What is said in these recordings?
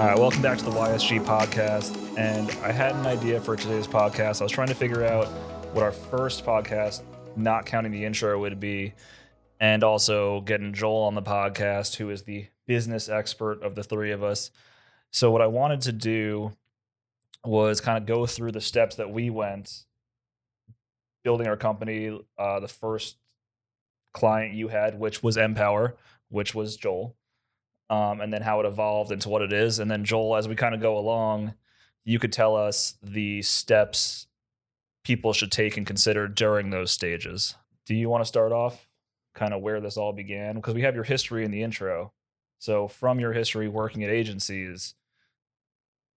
All right, welcome back to the YSG podcast. And I had an idea for today's podcast. I was trying to figure out what our first podcast, not counting the intro, would be, and also getting Joel on the podcast, who is the business expert of the three of us. So, what I wanted to do was kind of go through the steps that we went building our company. Uh, the first client you had, which was Empower, which was Joel um, and then how it evolved into what it is. And then Joel, as we kind of go along, you could tell us the steps people should take and consider during those stages. Do you want to start off kind of where this all began? Because we have your history in the intro. So from your history working at agencies,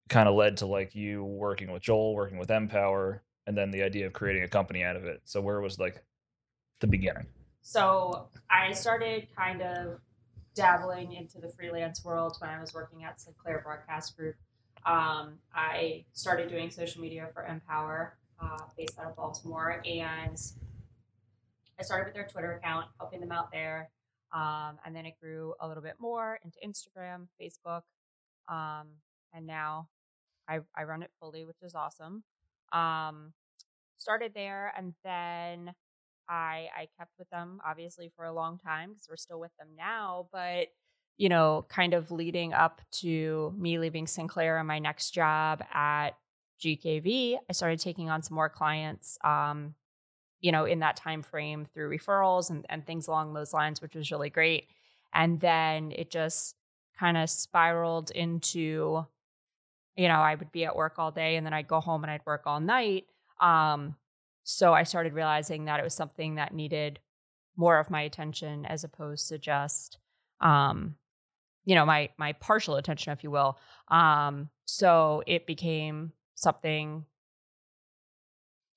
kind of led to like you working with Joel, working with Empower, and then the idea of creating a company out of it. So where was like the beginning? So I started kind of dabbling into the freelance world when I was working at Sinclair Broadcast Group. Um, I started doing social media for Empower, uh, based out of Baltimore, and I started with their Twitter account, helping them out there. Um, and then it grew a little bit more into Instagram, Facebook, um, and now I, I run it fully, which is awesome. Um, started there, and then I I kept with them obviously for a long time because we're still with them now, but you know, kind of leading up to me leaving Sinclair and my next job at GKV, I started taking on some more clients um, you know, in that time frame through referrals and, and things along those lines, which was really great. And then it just kind of spiraled into, you know, I would be at work all day and then I'd go home and I'd work all night. Um, so I started realizing that it was something that needed more of my attention as opposed to just um you know my my partial attention if you will um so it became something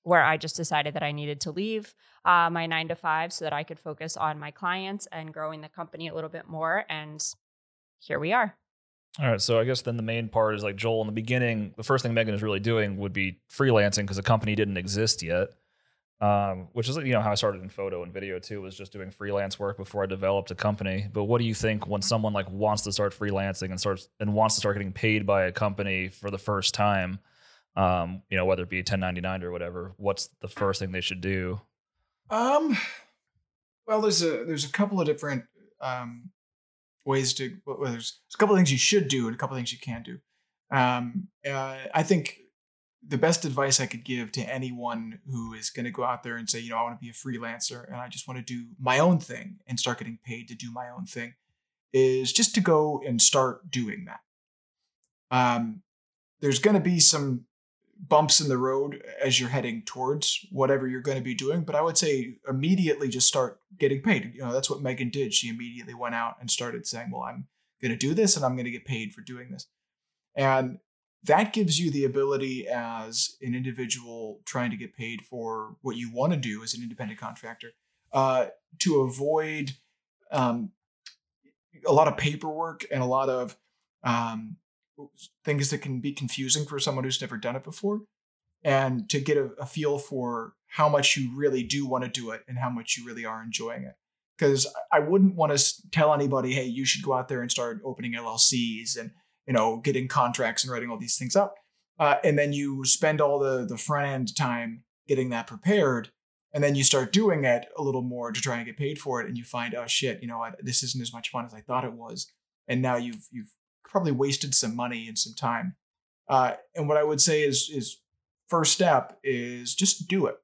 where I just decided that I needed to leave uh, my nine to five so that I could focus on my clients and growing the company a little bit more. And here we are. All right. So I guess then the main part is like Joel in the beginning, the first thing Megan is really doing would be freelancing because the company didn't exist yet. Um, which is you know how I started in photo and video too, was just doing freelance work before I developed a company. But what do you think when someone like wants to start freelancing and starts and wants to start getting paid by a company for the first time? Um, you know, whether it be 1099 or whatever, what's the first thing they should do? Um, well, there's a there's a couple of different um ways to well, there's, a couple of things you should do and a couple of things you can do. Um, uh, I think the best advice I could give to anyone who is going to go out there and say, you know, I want to be a freelancer and I just want to do my own thing and start getting paid to do my own thing is just to go and start doing that. Um, there's going to be some bumps in the road as you're heading towards whatever you're going to be doing, but I would say immediately just start getting paid. You know, that's what Megan did. She immediately went out and started saying, well, I'm going to do this and I'm going to get paid for doing this. And that gives you the ability as an individual trying to get paid for what you want to do as an independent contractor uh, to avoid um, a lot of paperwork and a lot of um, things that can be confusing for someone who's never done it before and to get a, a feel for how much you really do want to do it and how much you really are enjoying it. Because i wouldn't want to tell anybody hey you should go out there and start opening llcs and you know, getting contracts and writing all these things up. Uh, and then you spend all the the front end time getting that prepared, and then you start doing it a little more to try and get paid for it, and you find, oh shit, you know, I, this isn't as much fun as I thought it was, and now you've you've probably wasted some money and some time. Uh, and what I would say is is first step is just do it,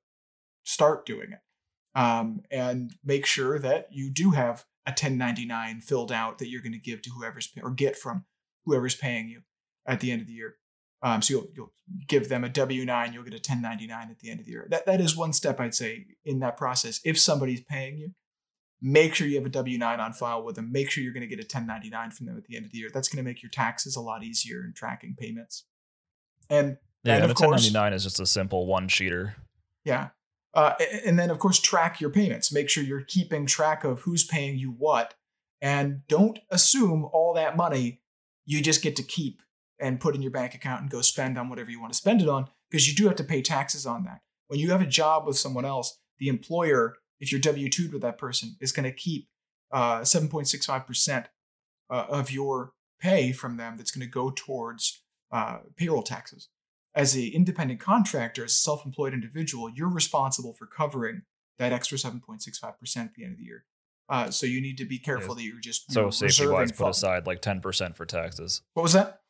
start doing it, um, and make sure that you do have a 1099 filled out that you're going to give to whoever's or get from whoever's paying you at the end of the year. Um, so you'll, you'll give them a W nine, you'll get a 1099 at the end of the year. That that is one step I'd say in that process. If somebody's paying you, make sure you have a W nine on file with them. Make sure you're going to get a 1099 from them at the end of the year. That's going to make your taxes a lot easier in tracking payments. And yeah, and, and a 1099 is just a simple one sheeter. Yeah. Uh, and then, of course, track your payments. Make sure you're keeping track of who's paying you what. And don't assume all that money you just get to keep and put in your bank account and go spend on whatever you want to spend it on because you do have to pay taxes on that. When you have a job with someone else, the employer, if you're W 2'd with that person, is going to keep uh, 7.65% uh, of your pay from them that's going to go towards uh, payroll taxes. As an independent contractor, as a self-employed individual, you're responsible for covering that extra 7.65% at the end of the year. Uh, so you need to be careful Yes. that you're just So safety wise, put funds. aside like ten percent for taxes. What was that?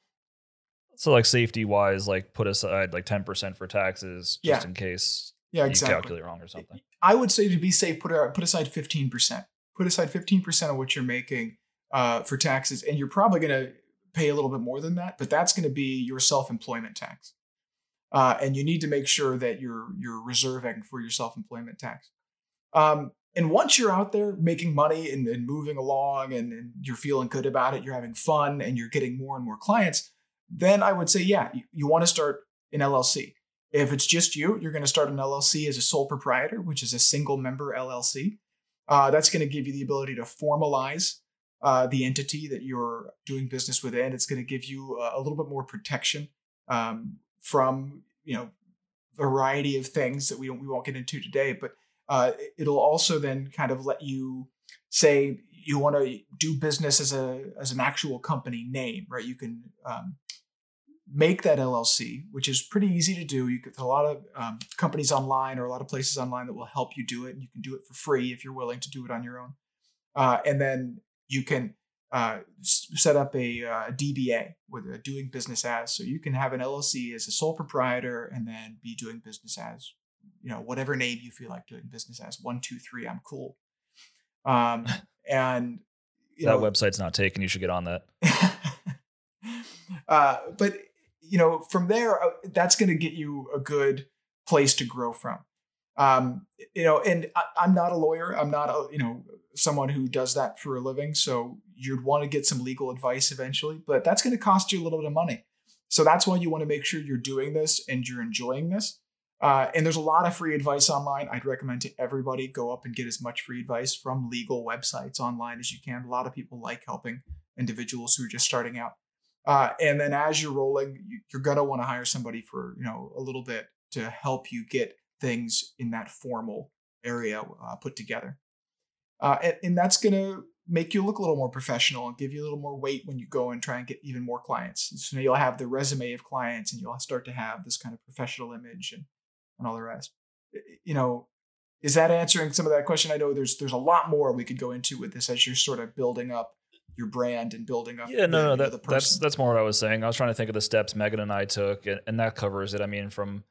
So like safety wise, like put aside like ten percent for taxes just Yeah. in case Yeah, you exactly. calculate wrong or something. I would say to be safe, put put aside fifteen percent. Put aside fifteen percent of what you're making uh, for taxes, and you're probably going to pay a little bit more than that. But that's going to be your self-employment tax, uh, and you need to make sure that you're you're reserving for your self-employment tax. Um, and once you're out there making money and, and moving along, and, and you're feeling good about it, you're having fun, and you're getting more and more clients, then I would say, yeah, you, you want to start an LLC. If it's just you, you're going to start an LLC as a sole proprietor, which is a single member LLC. Uh, that's going to give you the ability to formalize uh, the entity that you're doing business within. It's going to give you a, little bit more protection um, from you know variety of things that we we won't get into today. But uh, it'll also then kind of let you say you want to do business as a as an actual company name, right? You can um, make that LLC, which is pretty easy to do. You get a lot of um, companies online or a lot of places online that will help you do it. And you can do it for free if you're willing to do it on your own. Uh, and then you can uh, set up a uh, DBA with a doing business as. So you can have an LLC as a sole proprietor and then be doing business as, you know, whatever name you feel like doing business as. One, two, three, I'm cool. Um, and, you that know, website's not taken. You should get on that. uh, but you know, from there, uh, that's going to get you a good place to grow from. Um, you know, and I, I'm not a lawyer. I'm not a you know someone who does that for a living. So you'd want to get some legal advice eventually, but that's going to cost you a little bit of money. So that's why you want to make sure you're doing this and you're enjoying this. Uh, and there's a lot of free advice online. I'd recommend to everybody go up and get as much free advice from legal websites online as you can. A lot of people like helping individuals who are just starting out. Uh, and then as you're rolling, you- you're gonna want to hire somebody for you know a little bit to help you get things in that formal area uh, put together. Uh, and, and that's gonna make you look a little more professional and give you a little more weight when you go and try and get even more clients. So you'll have the resume of clients, and you'll start to have this kind of professional image and and all the rest. You know, is that answering some of that question? I know there's there's a lot more we could go into with this as you're sort of building up your brand and building up. Yeah, no, the- no, you know, that's that's more what I was saying. I was trying to think of the steps Megan and I took, and, and that covers it. I mean, from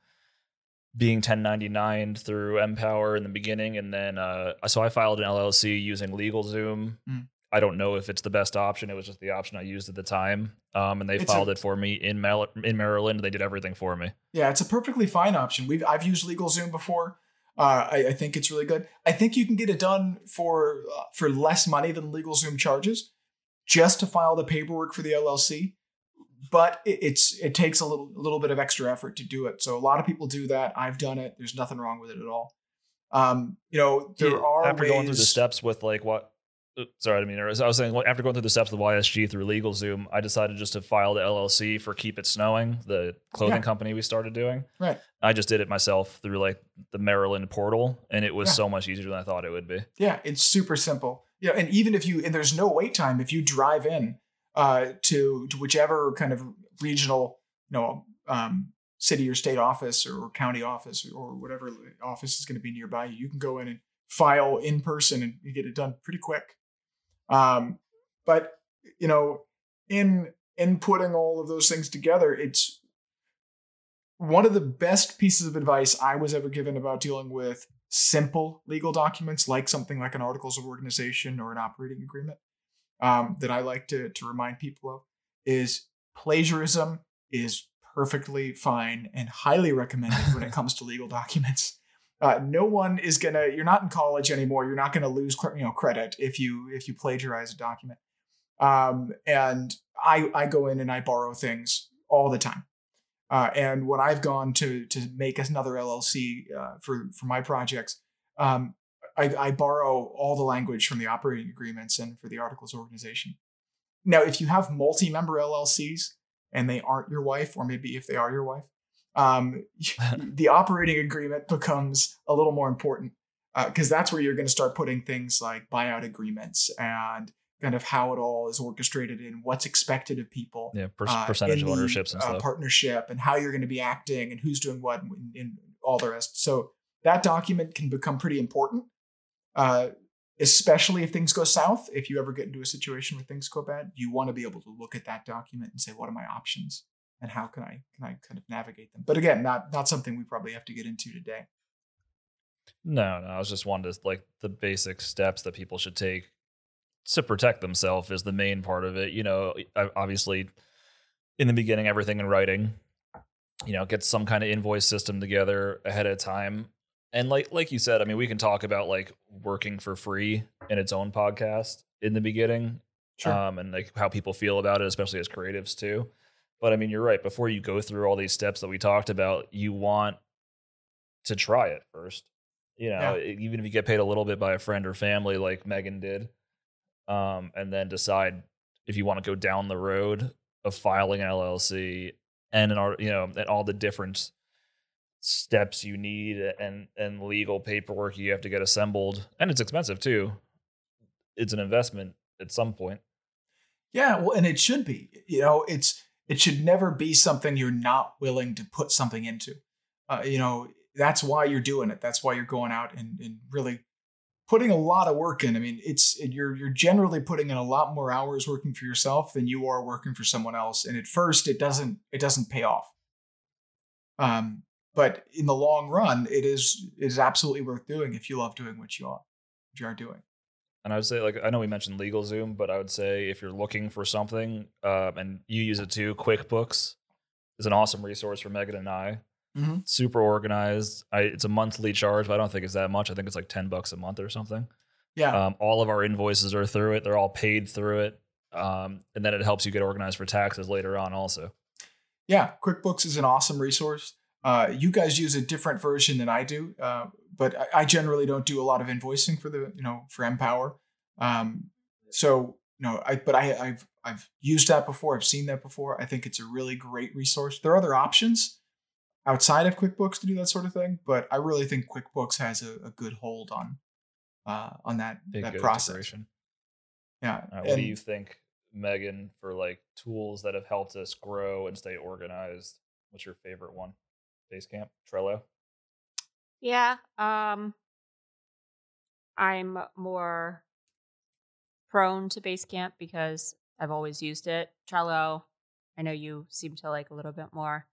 being 1099 through Empower in the beginning, and then uh, so I filed an LLC using LegalZoom. Mm. I don't know if it's the best option. It was just the option I used at the time, um, and they It's a- filed it for me in Mal- in Maryland. They did everything for me. Yeah, it's a perfectly fine option. We've I've used LegalZoom before. Uh, I, I think it's really good. I think you can get it done for uh, for less money than LegalZoom charges, just to file the paperwork for the LLC. But it, it's it takes a little a little bit of extra effort to do it. So a lot of people do that. I've done it. There's nothing wrong with it at all. Um, you know, there Yeah, are after going through the steps with like what sorry i mean I was saying after going through the steps with ysg through legalzoom i decided just to file the llc for keep it snowing the clothing Yeah. company we started doing Right. i just did it myself through like the maryland portal and it was Yeah. so much easier than i thought it would be Yeah, it's super simple. Yeah, and even if you and there's no wait time if you drive in uh, to to whichever kind of regional, you know, um, city or state office or county office or whatever office is going to be nearby you, you can go in and file in person and you get it done pretty quick. Um, but you know, in in putting all of those things together, it's one of the best pieces of advice I was ever given about dealing with simple legal documents, like something like an articles of organization or an operating agreement, um, that I like to to remind people of is plagiarism is perfectly fine and highly recommended when it comes to legal documents. Uh, no one is gonna. You're not in college anymore. You're not gonna lose you know credit if you if you plagiarize a document. Um, and I I go in and I borrow things all the time. Uh, and when I've gone to to make another LLC uh, for for my projects, um, I, I borrow all the language from the operating agreements and for the articles of organization. Now, if you have multi-member LLCs and they aren't your wife, or maybe if they are your wife, um, the operating agreement becomes a little more important because that's where you're going to start putting things like buyout agreements and kind of how it all is orchestrated and what's expected of people. Yeah, per- uh, percentage in of the, ownerships and uh, stuff. partnership and how you're going to be acting and who's doing what and, and all the rest. So that document can become pretty important, uh, especially if things go south. If you ever get into a situation where things go bad, you want to be able to look at that document and say, "What are my options?" and how can I can I kind of navigate them. But again, not not something we probably have to get into today. No, no, I was just wanting to like the basic steps that people should take to protect themselves is the main part of it. You know, obviously, in the beginning, everything in writing. You know, get some kind of invoice system together ahead of time, and like like you said, I mean, we can talk about like working for free in its own podcast in the beginning, um, and like how people feel about it, especially as creatives too. But I mean, you're right. Before you go through all these steps that we talked about, you want to try it first. You know, e, even if you get paid a little bit by a friend or family, like Megan did, um, and then decide if you want to go down the road of filing an LLC and an, you know, and all the different steps you need and and legal paperwork you have to get assembled, and it's expensive too. It's an investment at some point. Yeah, well, and it should be. You know, it's it should never be something you're not willing to put something into. Uh, you know, that's why you're doing it. That's why you're going out and, and really putting a lot of work in. I mean, it's you're you're generally putting in a lot more hours working for yourself than you are working for someone else. And at first, it doesn't it doesn't pay off. Um, but in the long run, it is is absolutely worth doing if you love doing what you are what you are doing. And I would say, like, I know we mentioned LegalZoom, but I would say if you're looking for something um, and you use it too, QuickBooks is an awesome resource for Megan and I. Mhm. Super organized. I, it's a monthly charge, but I don't think it's that much. I think it's like 10 bucks a month or something. Yeah, Um, all of our invoices are through it, they're all paid through it. Um, and then it helps you get organized for taxes later on, also. yeah. QuickBooks is an awesome resource. Uh, you guys use a different version than I do, uh, but I, I generally don't do a lot of invoicing for the you know for Empower. Um, so you know, I but I, I've I've used that before. I've seen that before. I think it's a really great resource. There are other options outside of QuickBooks to do that sort of thing, but I really think QuickBooks has a, a good hold on uh, on that Big that process. integration. Yeah. Uh, what and- do you think, Megan, for like tools that have helped us grow and stay organized? What's your favorite one? Basecamp, Trello. Yeah. Um I'm more prone to Basecamp because I've always used it. Trello, I know you seem to like a little bit more.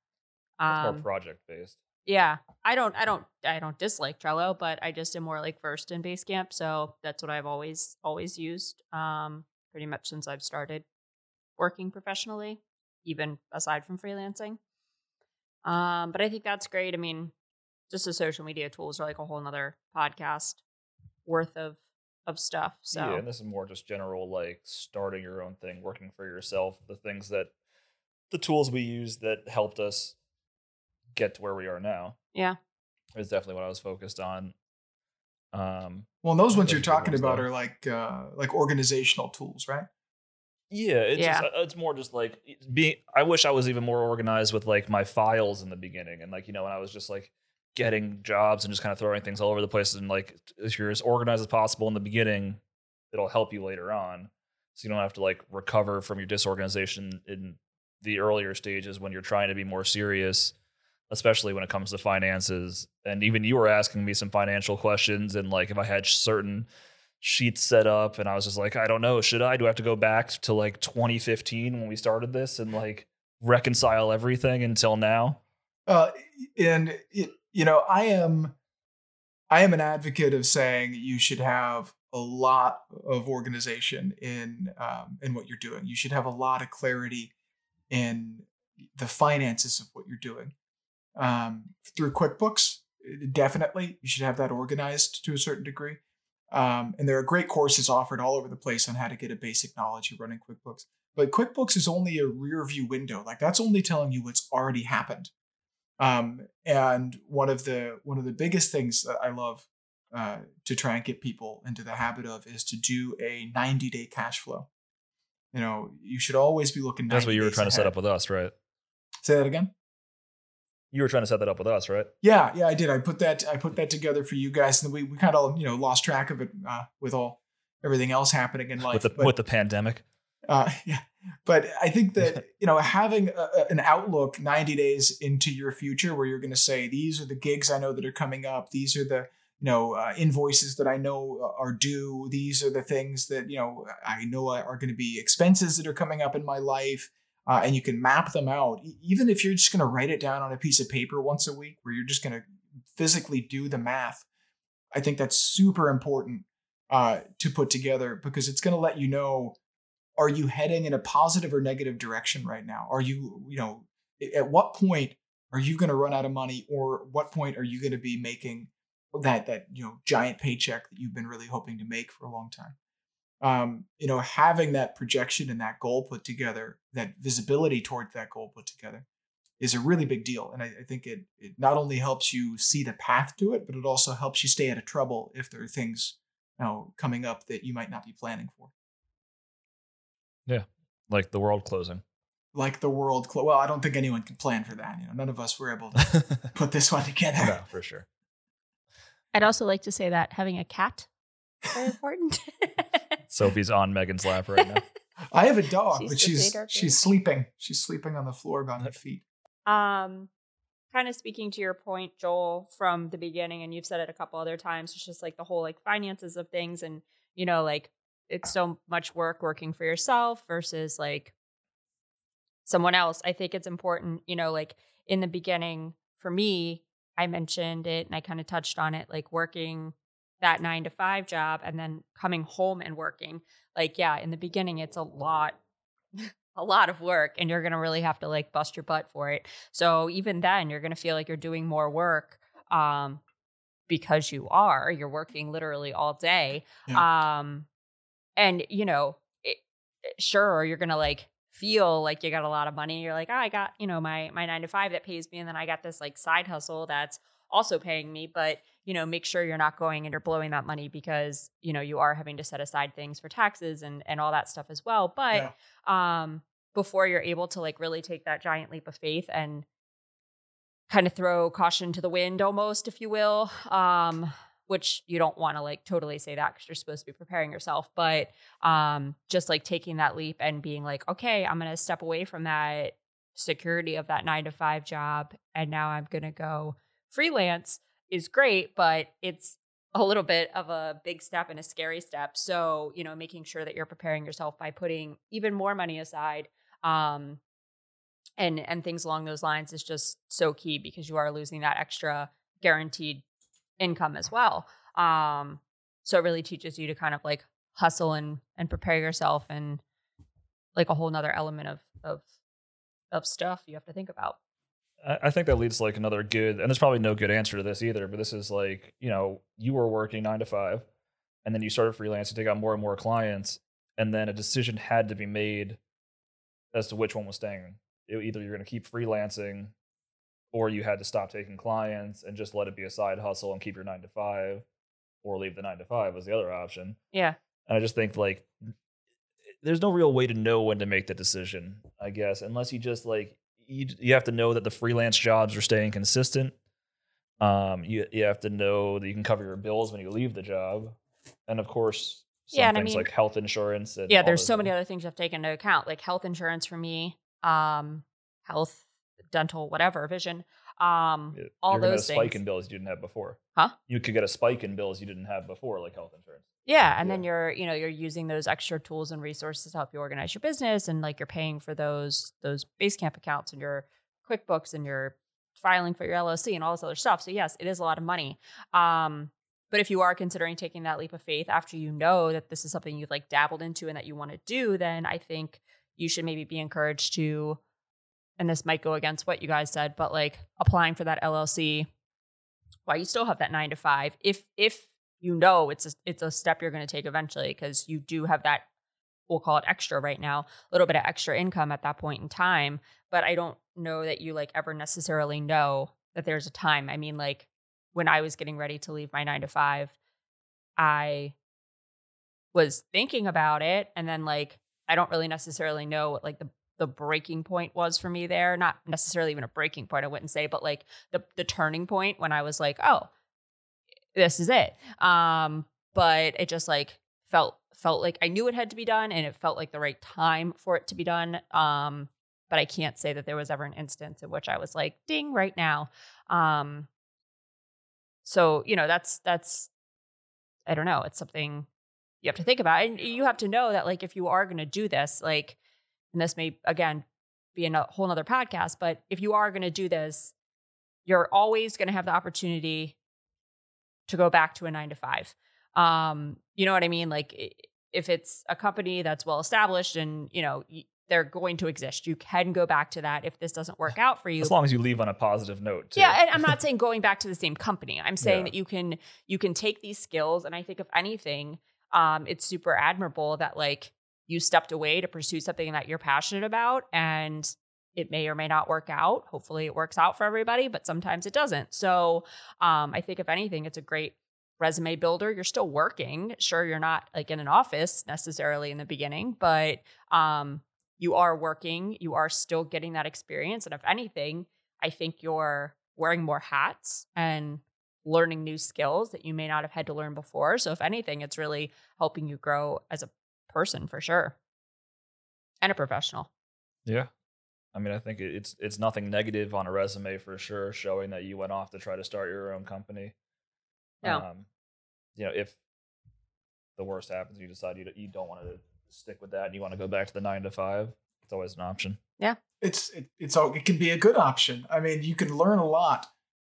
It's more Um project based. yeah. I don't I don't I don't dislike Trello, but I just am more like versed in Basecamp, so that's what I've always always used. Um pretty much since I've started working professionally, even aside from freelancing. Um, but I think that's great. I mean, just the social media tools are like a whole nother podcast worth of of stuff. So Yeah, and this is more just general like starting your own thing, working for yourself, the things that the tools we use that helped us get to where we are now. Yeah. Is definitely what I was focused on. Um Well, and those ones you're talking ones, about though. are like uh, like organizational tools, right? yeah, it's Yeah. Just, uh, it's more just like being I wish I was even more organized with like my files in the beginning and like you know when I was just like getting jobs and just kind of throwing things all over the place and like if you're as organized as possible in the beginning, it'll help you later on. So you don't have to like recover from your disorganization in the earlier stages when you're trying to be more serious, especially when it comes to finances. And even you were asking me some financial questions and like if I had certain sheets set up and I was just like, I don't know, should I? Do I have to go back to like 2015 when we started this and like reconcile everything until now? Uh, and you know, I am, I am an advocate of saying you should have a lot of organization in um, in what you're doing. You should have a lot of clarity in the finances of what you're doing. Um, through QuickBooks, definitely, you should have that organized to a certain degree. Um, and there are great courses offered all over the place on how to get a basic knowledge of running QuickBooks. But QuickBooks is only a rear view window. Like that's only telling you what's already happened. Um, and one of the one of the biggest things that I love uh, to try and get people into the habit of is to do a 90 day cash flow. You know, you should always be looking. That's what you were trying to set up with us, right? Say that again. You were trying to set that up with us, right? Yeah, yeah, I did. I put that I put that together for you guys, and we, we kind of you know lost track of it uh, with all everything else happening in life. with the but- with the pandemic. uh, yeah, but I think that you know having a, an outlook ninety days into your future, where you're going to say these are the gigs I know that are coming up, these are the you know uh, invoices that I know are due, these are the things that you know I know are going to be expenses that are coming up in my life, uh, and you can map them out. Even if you're just going to write it down on a piece of paper once a week, where you're just going to physically do the math, I think that's super important uh, to put together because it's going to let you know are you heading in a positive or negative direction right now are you you know at what point are you going to run out of money or what point are you going to be making that that you know giant paycheck that you've been really hoping to make for a long time um you know having that projection and that goal put together that visibility toward that goal put together is a really big deal and i, I think it it not only helps you see the path to it but it also helps you stay out of trouble if there are things you know coming up that you might not be planning for Yeah, like the world closing. like the world clo- well i don't think anyone can plan for that you know none of us were able to put this one together no, for sure. I'd also like to say that having a cat is very important. Sophie's on Megan's lap right now. i have a dog She's but she's she's sleeping. She's sleeping on the floor by her feet. Um kind of speaking to your point joel from the beginning and you've said it a couple other times it's just like the whole like finances of things and you know like it's so much work working for yourself versus like someone else. I think it's important you know like in the beginning for me i mentioned it and i kind of touched on it like working that nine to five job and then coming home and working like yeah in the beginning it's a lot a lot of work and you're going to really have to like bust your butt for it. So even then you're going to feel like you're doing more work um because you are you're working literally all day um and you know it, it- sure you're going to like feel like you got a lot of money you're like oh i got you know my my 9 to 5 that pays me and then i got this like side hustle that's also paying me but you know make sure you're not going and you're blowing that money because you know you are having to set aside things for taxes and and all that stuff as well but Yeah. um before you're able to like really take that giant leap of faith and kind of throw caution to the wind almost if you will um which you don't want to like totally say that because you're supposed to be preparing yourself but um just like taking that leap and being like okay i'm gonna step away from that security of that nine to five job and now i'm gonna go freelance is great but it's a little bit of a big step and a scary step. So you know making sure that you're preparing yourself by putting even more money aside um and and things along those lines is just so key because you are losing that extra guaranteed income as well. Um so it really teaches you to kind of like hustle and and prepare yourself and like a whole nother element of of of stuff you have to think about I think that leads to like another good, and there's probably no good answer to this either. But this is like, you know, you were working nine to five, and then you started freelancing, take on more and more clients, and then a decision had to be made as to which one was staying. It- either you're going to keep freelancing, or you had to stop taking clients and just let it be a side hustle and keep your nine to five, or leave the nine to five was the other option. yeah And I just think like there's no real way to know when to make the decision, I guess, unless you just like you you have to know that the freelance jobs are staying consistent. Um, you you have to know that you can cover your bills when you leave the job, and of course, some Yeah, and I mean- like health insurance. And yeah there's so many other things you have to take into account like health insurance for me um health dental whatever vision um all You're those get a spike things in bills you didn't have before. Huh? You could get a spike in bills you didn't have before, like health insurance. Yeah, and then you're, you know, you're using those extra tools and resources to help you organize your business and like you're paying for those those Basecamp accounts and your QuickBooks and your filing for your LLC and all this other stuff. So yes, it is a lot of money. Um but if you are considering taking that leap of faith after you know that this is something you've like dabbled into and that you want to do, then I think you should maybe be encouraged to and this might go against what you guys said, but like applying for that LLC while you still have that 9 to 5 if if you know it's a, it's a step you're going to take eventually because you do have that we'll call it extra right now a little bit of extra income at that point in time but i don't know that you like ever necessarily know that there's a time. I mean like when i was getting ready to leave my 9 to 5 i was thinking about it and then like i don't really necessarily know what like the the breaking point was for me there. Not necessarily even a breaking point i wouldn't say but like the the turning point when i was like oh this is it um but it just like felt felt like I knew it had to be done and it felt like the right time for it to be done. Um, but I can't say that there was ever an instance in which I was like, ding, right now. Um, so, you know, that's, that's, I don't know, it's something you have to think about. And you have to know that, like, if you are going to do this, like, and this may, again, be in a whole nother podcast, but if you are going to do this, you're always going to have the opportunity to go back to a nine to five. Um, you know what I mean? Like, if it's a company that's well established and, you know, they're going to exist. You can go back to that if this doesn't work out for you. As long as you leave on a positive note. Too. Yeah, and I'm not saying going back to the same company. I'm saying yeah. that you can you can take these skills and I think if anything, um, it's super admirable that like you stepped away to pursue something that you're passionate about and it may or may not work out. Hopefully it works out for everybody, but sometimes it doesn't. So um, I think if anything, it's a great resume builder. You're still working. Sure, you're not like in an office necessarily in the beginning, but um, you are working, you are still getting that experience. And if anything, I think you're wearing more hats and learning new skills that you may not have had to learn before. So if anything, it's really helping you grow as a person for sure. And a professional. Yeah. I mean, I think it's it's nothing negative on a resume for sure, showing that you went off to try to start your own company. Yeah. Um, you know, if the worst happens, you decide you you don't want to stick with that and you want to go back to the nine to five, it's always an option. Yeah. It's it, it's all it can be a good option. I mean, you can learn a lot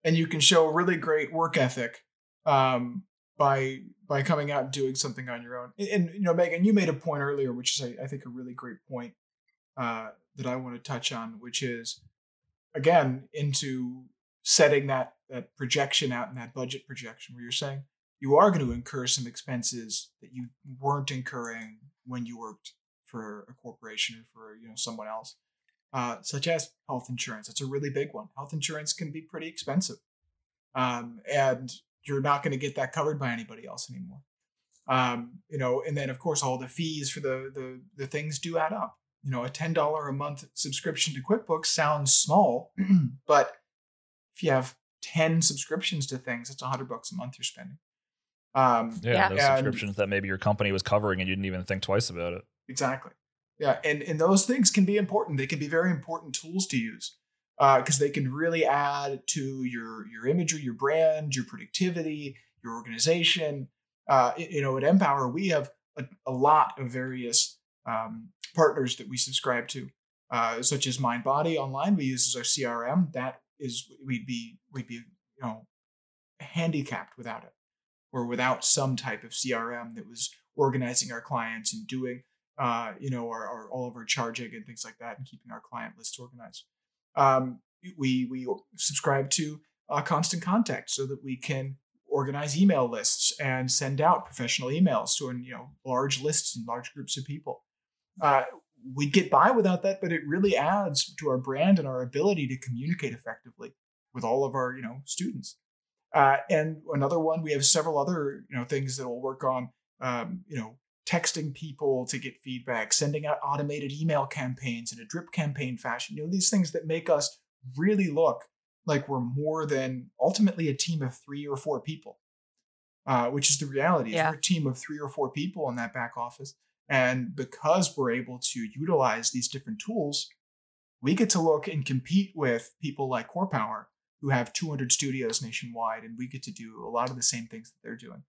and you can show really great work ethic um, by by coming out and doing something on your own. And, and, you know, Megan, you made a point earlier, which is I, I think a really great point uh, that I want to touch on, which is again into setting that that projection out in that budget projection where you're saying you are going to incur some expenses that you weren't incurring when you worked for a corporation or for you know someone else, uh, such as health insurance. It's a really big one. Health insurance can be pretty expensive, um, and you're not going to get that covered by anybody else anymore. Um, you know, and then of course all the fees for the the the things do add up. You know, a ten dollar a month subscription to QuickBooks sounds small, but if you have ten subscriptions to things, it's a hundred bucks a month you're spending. Um, yeah, yeah. those and, subscriptions that maybe your company was covering and you didn't even think twice about it. Exactly. Yeah, and and those things can be important. They can be very important tools to use because uh, they can really add to your your imagery, your brand, your productivity, your organization. Uh, you know, at Empower, we have a, a lot of various um, partners that we subscribe to, uh, such as MindBody Online. We use as our CRM. That is, we'd be we'd be you know handicapped without it or without some type of CRM that was organizing our clients and doing, uh, you know, our, our, all of our charging and things like that, and keeping our client list organized. Um, we we subscribe to uh, Constant Contact so that we can organize email lists and send out professional emails to you know large lists and large groups of people. Uh, we'd get by without that, but it really adds to our brand and our ability to communicate effectively with all of our you know students. Uh, and another one, we have several other you know things that we'll work on. Um, you know, texting people to get feedback, sending out automated email campaigns in a drip campaign fashion. You know, these things that make us really look like we're more than ultimately a team of three or four people, uh, which is the reality. Yeah. We're a team of three or four people in that back office. And because we're able to utilize these different tools, we get to look and compete with people like CorePower, who have 200 studios nationwide, and we get to do a lot of the same things that they're doing.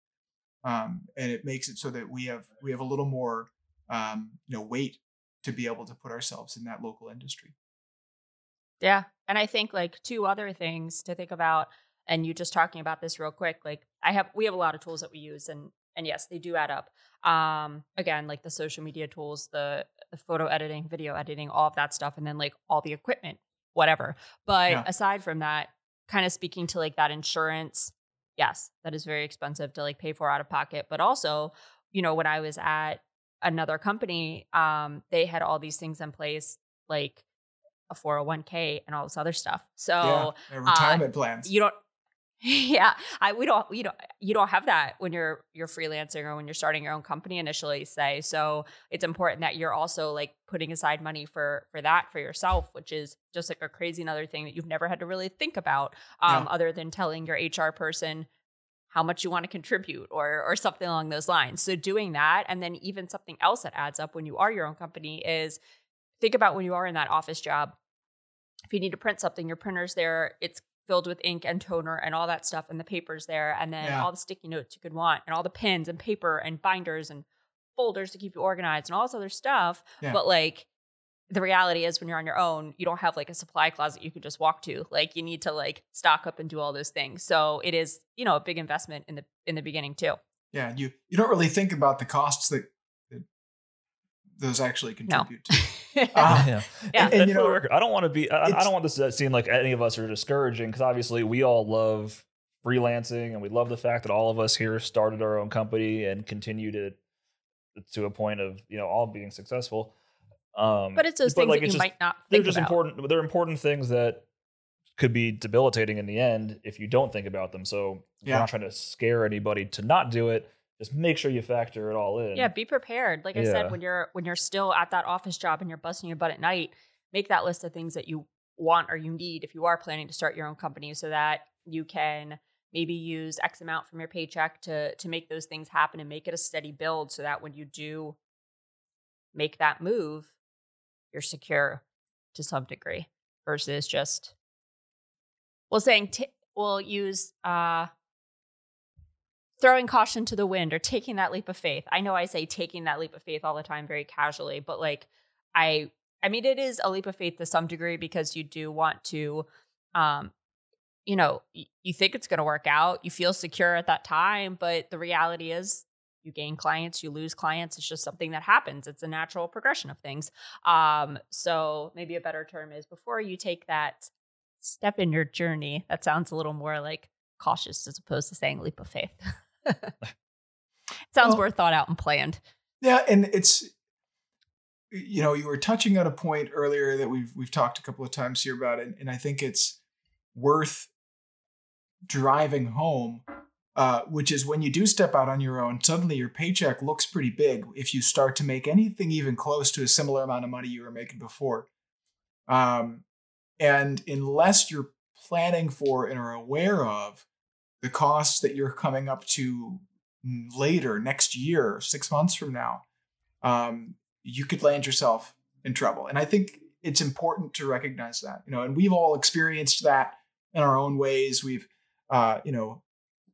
Um, and it makes it so that we have we have a little more um, you know weight to be able to put ourselves in that local industry. Yeah, and I think like two other things to think about, and you just talking about this real quick. Like I have we have a lot of tools that we use, and and yes, they do add up. Um, again, like the social media tools, the, the photo editing, video editing, all of that stuff, and then like all the equipment, whatever. But yeah. aside from that, kind of speaking to like that insurance yes that is very expensive to like pay for out of pocket but also you know when i was at another company um they had all these things in place like a 401k and all this other stuff so yeah, retirement uh, plans you don't yeah i we don't you don't you don't have that when you're you're freelancing or when you're starting your own company initially say so it's important that you're also like putting aside money for for that for yourself which is just like a crazy another thing that you've never had to really think about um, other than telling your hr person how much you want to contribute or or something along those lines. So doing that and then even something else that adds up when you are your own company is think about when you are in that office job. If you need to print something, your printer's there, it's filled with ink and toner and all that stuff and the paper's there and then Yeah. all the sticky notes you could want and all the pens and paper and binders and folders to keep you organized and all this other stuff. Yeah. But like the reality is when you're on your own, you don't have like a supply closet you could just walk to. Like you need to like stock up and do all those things. So it is, you know, a big investment in the in the beginning too. Yeah, you you don't really think about the costs that those actually contribute to. yeah. Uh, yeah. Yeah. And, And you for the know, record, I don't want to be. I, I don't want this to seem like any of us are discouraging because obviously we all love freelancing and we love the fact that all of us here started our own company and continue to to a point of you know all being successful. Um, but it's those things like, that you just- might not They're just about. important. They're important things that could be debilitating in the end if you don't think about them. So Yeah. we're not trying to scare anybody to not do it. Just make sure you factor it all in. Yeah, be prepared. Like I Yeah. said, when you're when you're still at that office job and you're busting your butt at night, make that list of things that you want or you need if you are planning to start your own company so that you can maybe use X amount from your paycheck to to make those things happen and make it a steady build so that when you do make that move, you're secure to some degree versus just well saying t- we'll use uh throwing caution to the wind or taking that leap of faith. I know I say taking that leap of faith all the time very casually, but like I I mean it is a leap of faith to some degree because you do want to um you know, y- you think it's going to work out, you feel secure at that time, but the reality is you gain clients, you lose clients, it's just something that happens. It's a natural progression of things. Um so maybe a better term is before you take that step in your journey, that sounds a little more like cautious as opposed to saying leap of faith. Sounds Well- more thought out and planned. Yeah, and it's you know, you were touching on a point earlier that we've we've talked a couple of times here about it, and I think it's worth driving home, uh, which is when you do step out on your own, suddenly your paycheck looks pretty big if you start to make anything even close to a similar amount of money you were making before. Um, and unless you're planning for and are aware of the costs that you're coming up to later next year, six months from now, um, you could land yourself in trouble. And I think it's important to recognize that, you know, and we've all experienced that in our own ways. We've, uh, you know,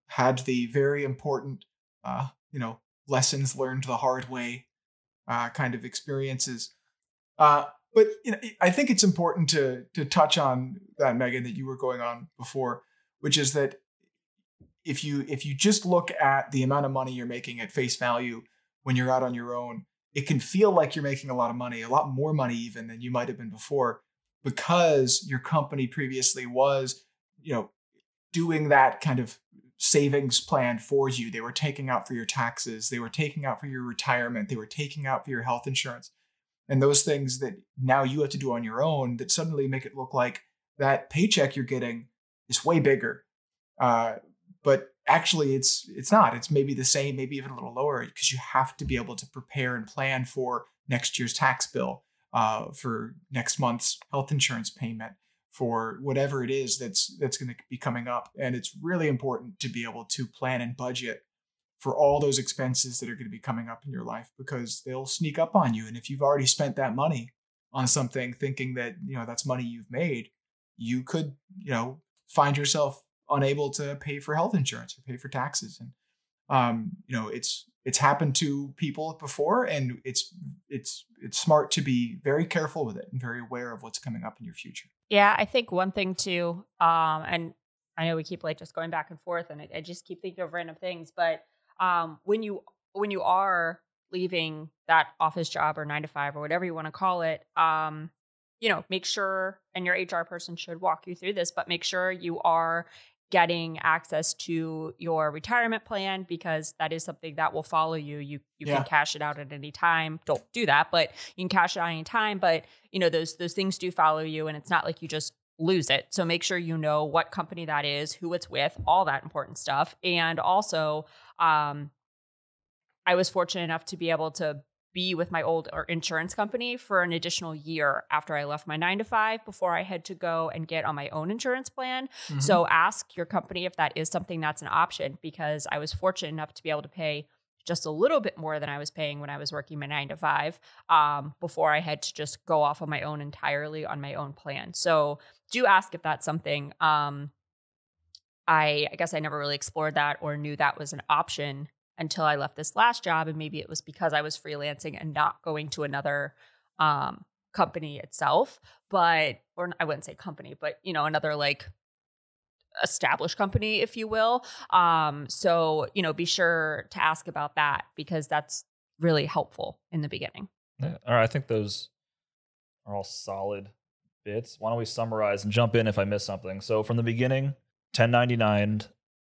had the very important, uh, you know, lessons learned the hard way uh, kind of experiences. Uh, but you know, I think it's important to to touch on that, Megan, that you were going on before, which is that if you if you just look at the amount of money you're making at face value when you're out on your own, it can feel like you're making a lot of money, a lot more money even than you might have been before, because your company previously was, you know, doing that kind of savings plan for you. They were taking out for your taxes, they were taking out for your retirement, they were taking out for your health insurance. And those things that now you have to do on your own that suddenly make it look like that paycheck you're getting is way bigger. Uh, but actually it's it's not. It's maybe the same, maybe even a little lower because you have to be able to prepare and plan for next year's tax bill, uh, for next month's health insurance payment, for whatever it is that's that's going to be coming up. And it's really important to be able to plan and budget for all those expenses that are going to be coming up in your life because they'll sneak up on you. And if you've already spent that money on something thinking that, you know, that's money you've made, you could, you know, find yourself unable to pay for health insurance or pay for taxes. And um, you know, it's it's happened to people before and it's it's it's smart to be very careful with it and very aware of what's coming up in your future. Yeah, I think one thing too, um, and I know we keep like just going back and forth, and I, I just keep thinking of random things. But um, when you when you are leaving that office job or nine to five or whatever you want to call it, um, you know, make sure, and your HR person should walk you through this, but make sure you are getting access to your retirement plan because that is something that will follow you. You you Yeah. can cash it out at any time. Don't do that, but you can cash it out any time. But you know those those things do follow you, and it's not like you just lose it. So make sure you know what company that is, who it's with, all that important stuff, and also um, I was fortunate enough to be able to be with my old insurance company for an additional year after I left my nine to five before I had to go and get on my own insurance plan. Mhm. So ask your company if that is something that's an option because I was fortunate enough to be able to pay just a little bit more than I was paying when I was working my nine to five um, before I had to just go off on my own entirely on my own plan. So do ask if that's something. Um, I, I guess I never really explored that or knew that was an option until I left this last job. And maybe it was because I was freelancing and not going to another um, company itself. But, or I wouldn't say company, but, you know, another like established company, if you will. Um, so, you know, be sure to ask about that because that's really helpful in the beginning. Yeah. All right. I think those are all solid bits. Why don't we summarize and jump in if I miss something? So from the beginning, 1099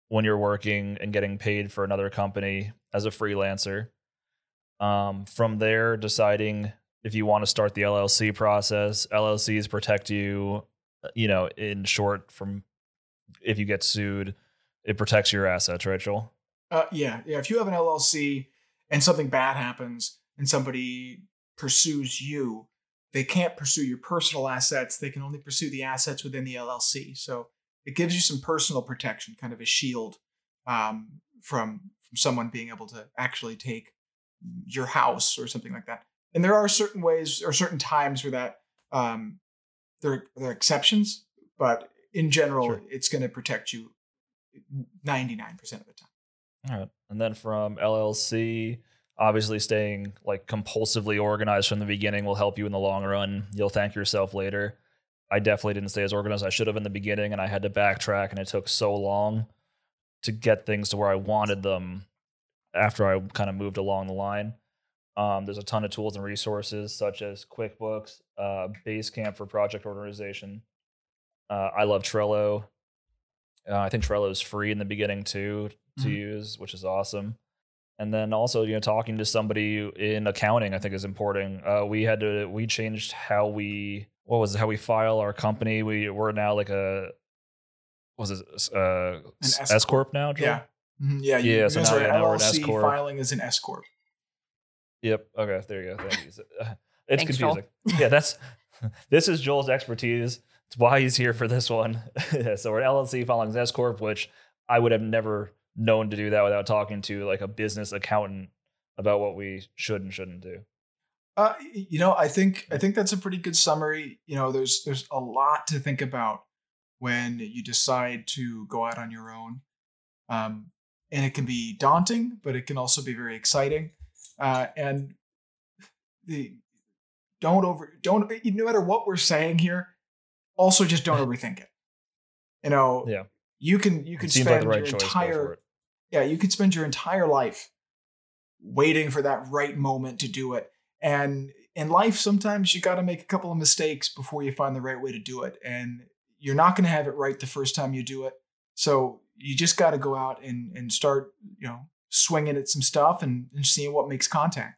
when you're working and getting paid for another company as a freelancer. Um, from there, deciding if you want to start the LLC process. LLCs protect you, uh, you know, in short, from if you get sued, it protects your assets, right, Joel? Uh, yeah, yeah. If you have an LLC and something bad happens and somebody pursues you, they can't pursue your personal assets. They can only pursue the assets within the LLC. So it gives you some personal protection, kind of a shield um, from from someone being able to actually take your house or something like that. And there are certain ways or certain times where that um, there there are exceptions, but in general, Sure. it's going to protect you ninety nine percent of the time. All right. And then from LLC, obviously staying like compulsively organized from the beginning will help you in the long run. You'll thank yourself later. I definitely didn't stay as organized as I should have in the beginning, and I had to backtrack, and it took so long to get things to where I wanted them after I kind of moved along the line. Um, there's a ton of tools and resources such as QuickBooks, uh, Basecamp for project organization. Uh, I love Trello. Uh, I think Trello is free in the beginning too to Mhm. use, which is awesome. And then also, you know, talking to somebody in accounting, I think is important. Uh, we had to, we changed how we, what was it, how we file our company. We we're now like a, was it, uh, S S corp now? Joel? Yeah. Mhm, Yeah. You, Yeah, you so now- yeah, now we're an LLC S-corp. filing as an S corp. Yep. Okay. There you go. Thank you. Uh, It's Thanks, Joel. confusing. yeah. That's this is Joel's expertise. It's why he's here for this one. so we're an LLC filing as S corp, which I would have never known to do that without talking to like a business accountant about what we should and shouldn't do. Uh, you know, I think I think that's a pretty good summary. You know, there's there's a lot to think about when you decide to go out on your own, um, and it can be daunting, but it can also be very exciting. Uh, and the don't over don't no matter what we're saying here, also just don't overthink it. You know, Yeah. you can you can spend like right your choice. Entire yeah, you could spend your entire life waiting for that right moment to do it. And in life, sometimes you got to make a couple of mistakes before you find the right way to do it. And you're not going to have it right the first time you do it. So you just got to go out and, and start, you know, swinging at some stuff and, and seeing what makes contact.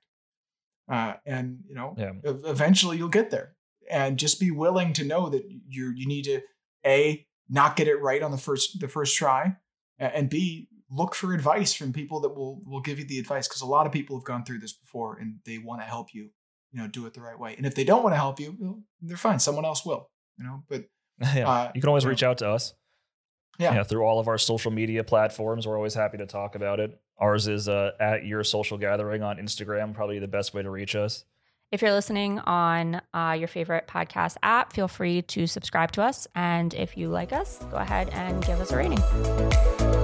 Uh, and, you know, Yeah. eventually you'll get there. And just be willing to know that you you need to a not get it right on the first the first try, and b look for advice from people that will will give you the advice because a lot of people have gone through this before and they want to help you you know do it the right way and if they don't want to help you well, they're fine someone else will you know but yeah. uh, you can always you know. reach out to us. Yeah. through all of our social media platforms. We're always happy to talk about it. Ours is uh, at your social gathering on Instagram, probably the best way to reach us. If you're listening on uh, your favorite podcast app, feel free to subscribe to us. And if you like us, go ahead and give us a rating.